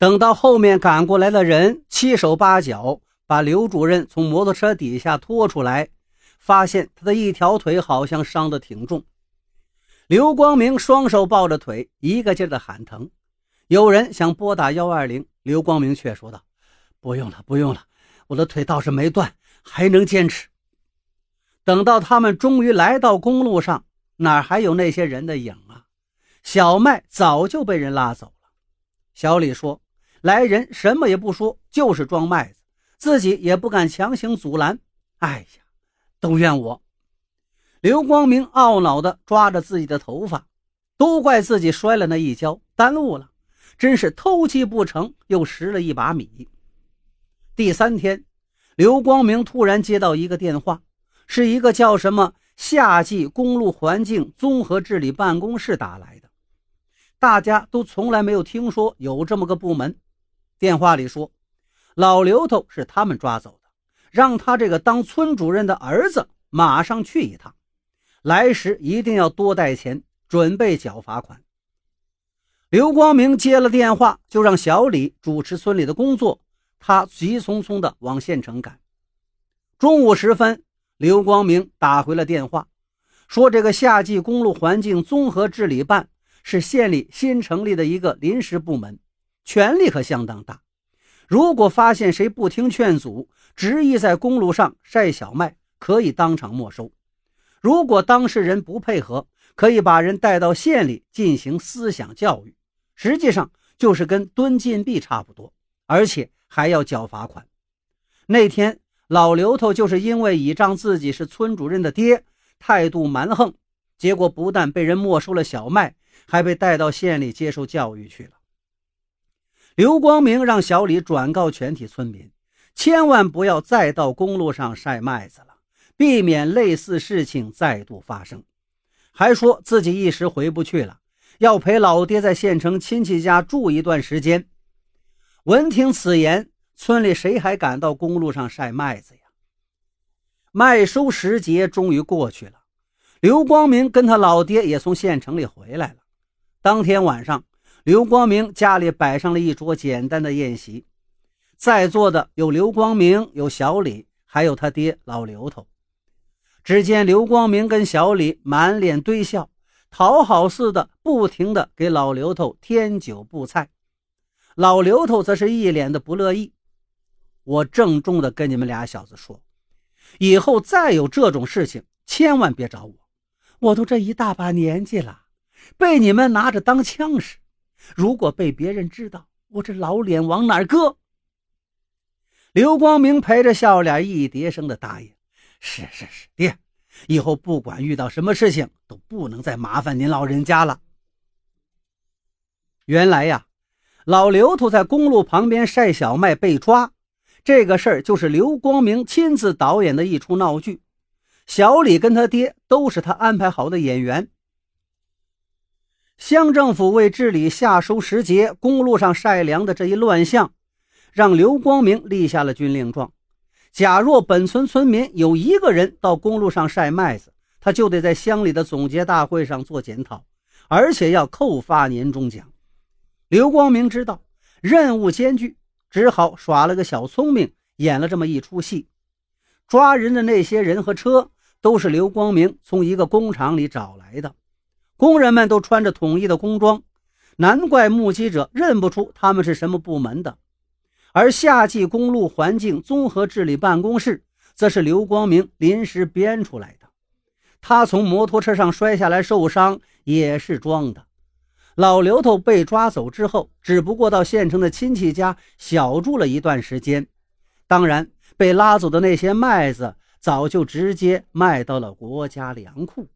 等到后面赶过来的人七手八脚把刘主任从摩托车底下拖出来，发现他的一条腿好像伤得挺重。刘光明双手抱着腿，一个劲儿的喊疼。有人想拨打幺二零，刘光明却说道：“不用了，不用了，我的腿倒是没断，还能坚持。”等到他们终于来到公路上，哪还有那些人的影啊？小麦早就被人拉走了。小李说：“来人什么也不说，就是装麦子，自己也不敢强行阻拦。”哎呀，都怨我！刘光明懊恼地抓着自己的头发，都怪自己摔了那一跤，耽误了。真是偷鸡不成，又蚀了一把米。第三天，刘光明突然接到一个电话，是一个叫什么夏季公路环境综合治理办公室打来的。大家都从来没有听说有这么个部门。电话里说，老刘头是他们抓走的，让他这个当村主任的儿子马上去一趟，来时一定要多带钱，准备缴罚款。刘光明接了电话，就让小李主持村里的工作。他急匆匆地往县城赶。中午时分，刘光明打回了电话，说这个夏季公路环境综合治理办是县里新成立的一个临时部门，权力可相当大。如果发现谁不听劝阻，执意在公路上晒小麦，可以当场没收。如果当事人不配合，可以把人带到县里进行思想教育。实际上就是跟蹲禁闭差不多，而且还要交罚款。那天老刘头就是因为倚仗自己是村主任的爹，态度蛮横，结果不但被人没收了小麦，还被带到县里接受教育去了。刘光明让小李转告全体村民，千万不要再到公路上晒麦子了，避免类似事情再度发生。还说自己一时回不去了。要陪老爹在县城亲戚家住一段时间。闻听此言，村里谁还敢到公路上晒麦子呀？麦收时节终于过去了，刘光明跟他老爹也从县城里回来了。当天晚上，刘光明家里摆上了一桌简单的宴席，在座的有刘光明、有小李，还有他爹老刘头。只见刘光明跟小李满脸堆笑。讨好似的，不停地给老刘头添酒布菜，老刘头则是一脸的不乐意。我郑重地跟你们俩小子说，以后再有这种事情，千万别找我。我都这一大把年纪了，被你们拿着当枪使，如果被别人知道，我这老脸往哪搁？刘光明陪着笑脸，一叠声的答应：“是是是，爹。”以后不管遇到什么事情，都不能再麻烦您老人家了。原来呀，老刘头在公路旁边晒小麦被抓，这个事儿就是刘光明亲自导演的一出闹剧。小李跟他爹都是他安排好的演员。乡政府为治理夏收时节公路上晒粮的这一乱象，让刘光明立下了军令状。假若本村村民有一个人到公路上晒麦子，他就得在乡里的总结大会上做检讨，而且要扣发年终奖。刘光明知道任务艰巨，只好耍了个小聪明，演了这么一出戏。抓人的那些人和车都是刘光明从一个工厂里找来的，工人们都穿着统一的工装，难怪目击者认不出他们是什么部门的。而夏季公路环境综合治理办公室，则是刘光明临时编出来的。他从摩托车上摔下来受伤，也是装的。老刘头被抓走之后，只不过到县城的亲戚家小住了一段时间。当然，被拉走的那些麦子，早就直接卖到了国家粮库。